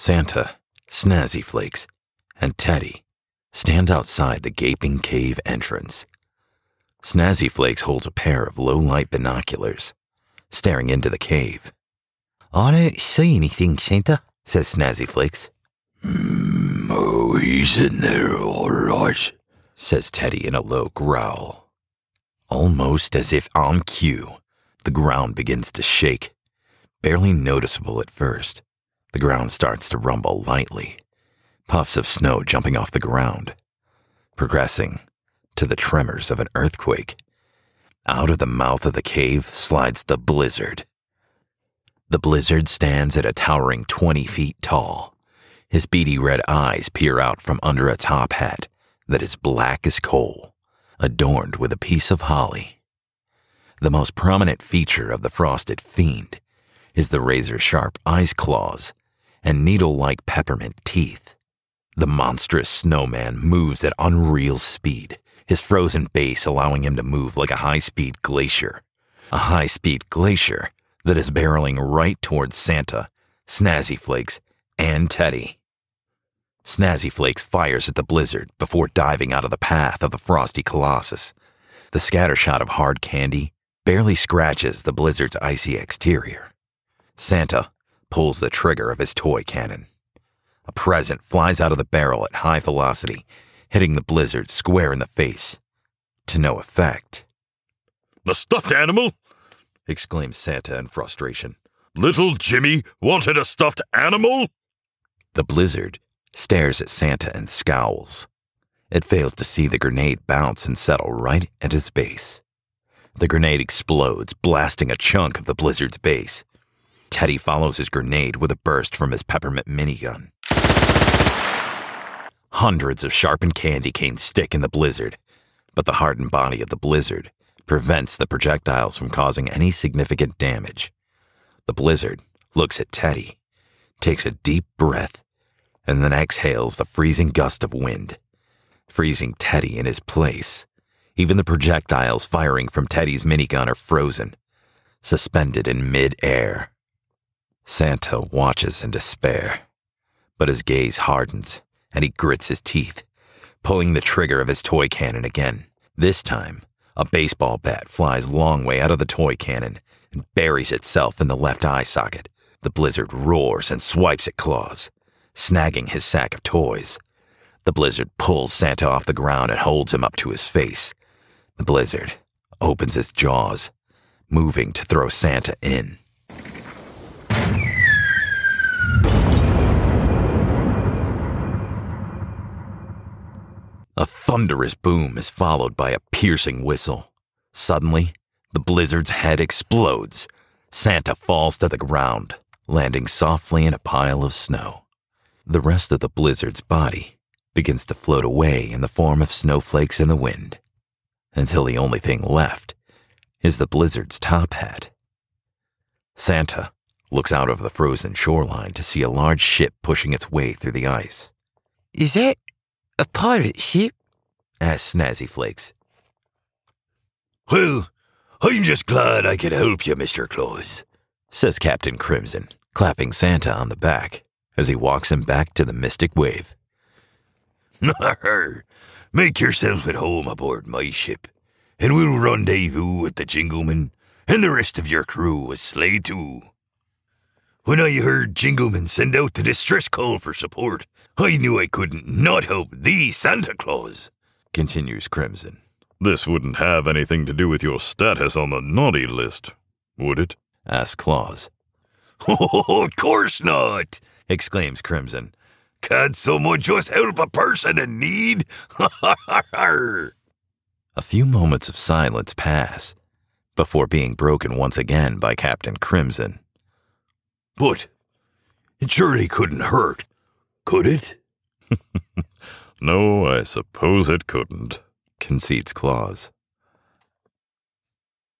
Santa, Snazzy Flakes, and Teddy stand outside the gaping cave entrance. Snazzy Flakes holds a pair of low light binoculars, staring into the cave. I don't see anything, Santa, says Snazzy Flakes. Mm, oh, he's in there all right, says Teddy in a low growl. Almost as if on cue, the ground begins to shake, barely noticeable at first. The ground starts to rumble lightly, puffs of snow jumping off the ground, progressing to the tremors of an earthquake. Out of the mouth of the cave slides the blizzard. The blizzard stands at a towering 20 feet tall. His beady red eyes peer out from under a top hat that is black as coal, adorned with a piece of holly. The most prominent feature of the frosted fiend is the razor sharp ice claws and needle like peppermint teeth. The monstrous snowman moves at unreal speed, his frozen base allowing him to move like a high speed glacier. A high speed glacier that is barreling right towards Santa, Snazzy Flakes, and Teddy. Snazzy Flakes fires at the blizzard before diving out of the path of the frosty colossus. The scattershot of hard candy barely scratches the blizzard's icy exterior. Santa pulls the trigger of his toy cannon. A present flies out of the barrel at high velocity, hitting the blizzard square in the face. To no effect. The stuffed animal? exclaims Santa in frustration. Little Jimmy wanted a stuffed animal? The blizzard stares at Santa and scowls. It fails to see the grenade bounce and settle right at its base. The grenade explodes, blasting a chunk of the blizzard's base. Teddy follows his grenade with a burst from his peppermint minigun. Hundreds of sharpened candy canes stick in the blizzard, but the hardened body of the blizzard prevents the projectiles from causing any significant damage. The blizzard looks at Teddy, takes a deep breath, and then exhales the freezing gust of wind, freezing Teddy in his place. Even the projectiles firing from Teddy's minigun are frozen, suspended in mid-air. Santa watches in despair, but his gaze hardens and he grits his teeth, pulling the trigger of his toy cannon again. This time, a baseball bat flies long way out of the toy cannon and buries itself in the left eye socket. The blizzard roars and swipes at claws, snagging his sack of toys. The blizzard pulls Santa off the ground and holds him up to his face. The blizzard opens its jaws, moving to throw Santa in. A thunderous boom is followed by a piercing whistle. Suddenly, the blizzard's head explodes. Santa falls to the ground, landing softly in a pile of snow. The rest of the blizzard's body begins to float away in the form of snowflakes in the wind, until the only thing left is the blizzard's top hat. Santa looks out over the frozen shoreline to see a large ship pushing its way through the ice. Is that a pirate ship? asked Snazzy Flakes. Well, I'm just glad I could help you, Mr. Claus, says Captain Crimson, clapping Santa on the back as he walks him back to the Mystic Wave. Make yourself at home aboard my ship, and we'll rendezvous with the Jingleman and the rest of your crew with Sleigh 2. When I heard Jingleman send out the distress call for support, I knew I couldn't not help the Santa Claus, continues Crimson. This wouldn't have anything to do with your status on the naughty list, would it? asks Claus. Oh, of course not, exclaims Crimson. Can't someone just help a person in need? a few moments of silence pass before being broken once again by Captain Crimson. But it surely couldn't hurt, could it? no, I suppose it couldn't, concedes Claus.